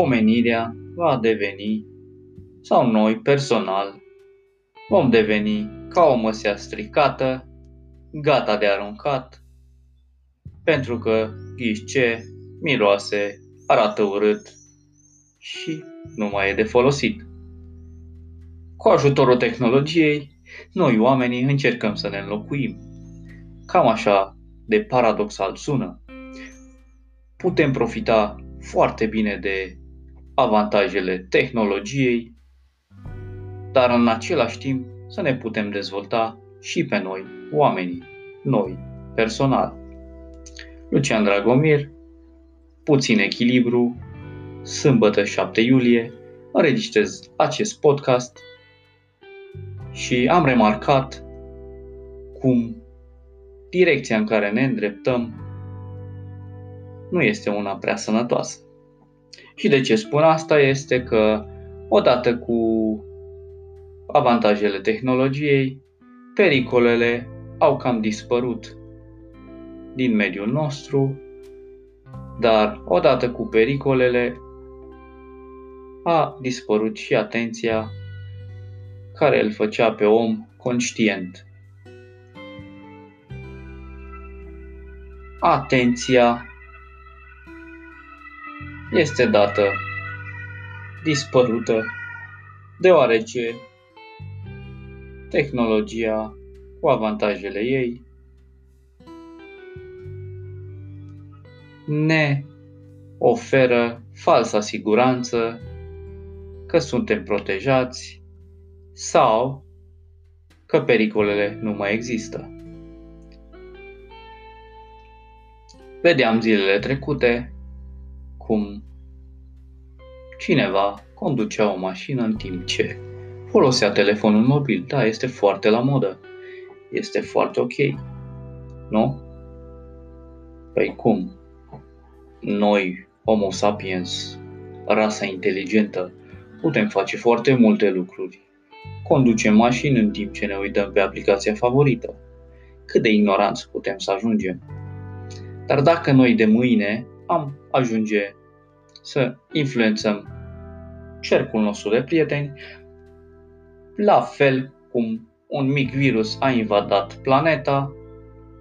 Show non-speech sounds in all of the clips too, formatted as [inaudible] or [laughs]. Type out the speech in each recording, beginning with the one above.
omenirea va deveni, sau noi personal, vom deveni ca o măsea stricată, gata de aruncat, pentru că, ghiși ce, miroase, arată urât și nu mai e de folosit. Cu ajutorul tehnologiei, noi oamenii încercăm să ne înlocuim. Cam așa de paradoxal sună. Putem profita foarte bine de avantajele tehnologiei, dar în același timp să ne putem dezvolta și pe noi, oamenii, noi, personal. Lucian Dragomir, Puțin echilibru, sâmbătă 7 iulie, înregistrez acest podcast și am remarcat cum direcția în care ne îndreptăm nu este una prea sănătoasă. Și de ce spun asta este că odată cu avantajele tehnologiei, pericolele au cam dispărut din mediul nostru, dar odată cu pericolele a dispărut și atenția care îl făcea pe om conștient. Atenția este dată dispărută deoarece tehnologia cu avantajele ei ne oferă falsa siguranță că suntem protejați sau că pericolele nu mai există. Vedeam zilele trecute cum cineva conducea o mașină în timp ce folosea telefonul mobil. Da, este foarte la modă. Este foarte ok. Nu? Păi cum? Noi, Homo sapiens, rasa inteligentă, putem face foarte multe lucruri. Conducem mașini în timp ce ne uităm pe aplicația favorită. Cât de ignoranți putem să ajungem. Dar dacă noi de mâine am ajunge să influențăm cercul nostru de prieteni, la fel cum un mic virus a invadat planeta,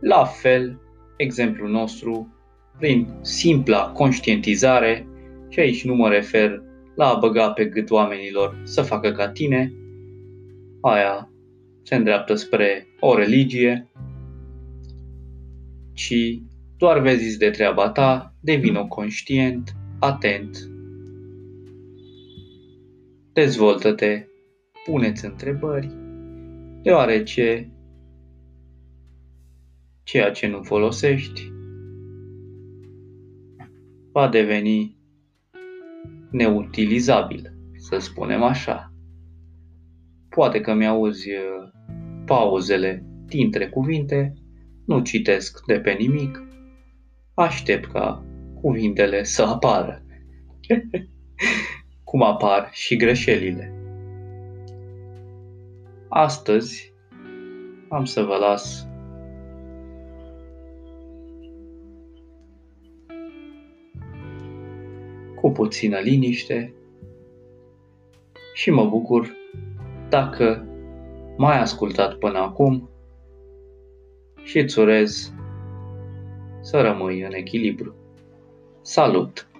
la fel exemplul nostru prin simpla conștientizare, și aici nu mă refer la a băga pe gât oamenilor să facă ca tine, aia se îndreaptă spre o religie, ci doar vezi de treaba ta, devină conștient, atent, dezvoltă-te, puneți întrebări, deoarece ceea ce nu folosești va deveni neutilizabil, să spunem așa. Poate că mi-auzi uh, pauzele dintre cuvinte, nu citesc de pe nimic, aștept ca cuvintele să apară. [laughs] Cum apar și greșelile. Astăzi am să vă las cu puțină liniște și mă bucur dacă m-ai ascultat până acum și îți urez să rămâi în echilibru. Salut!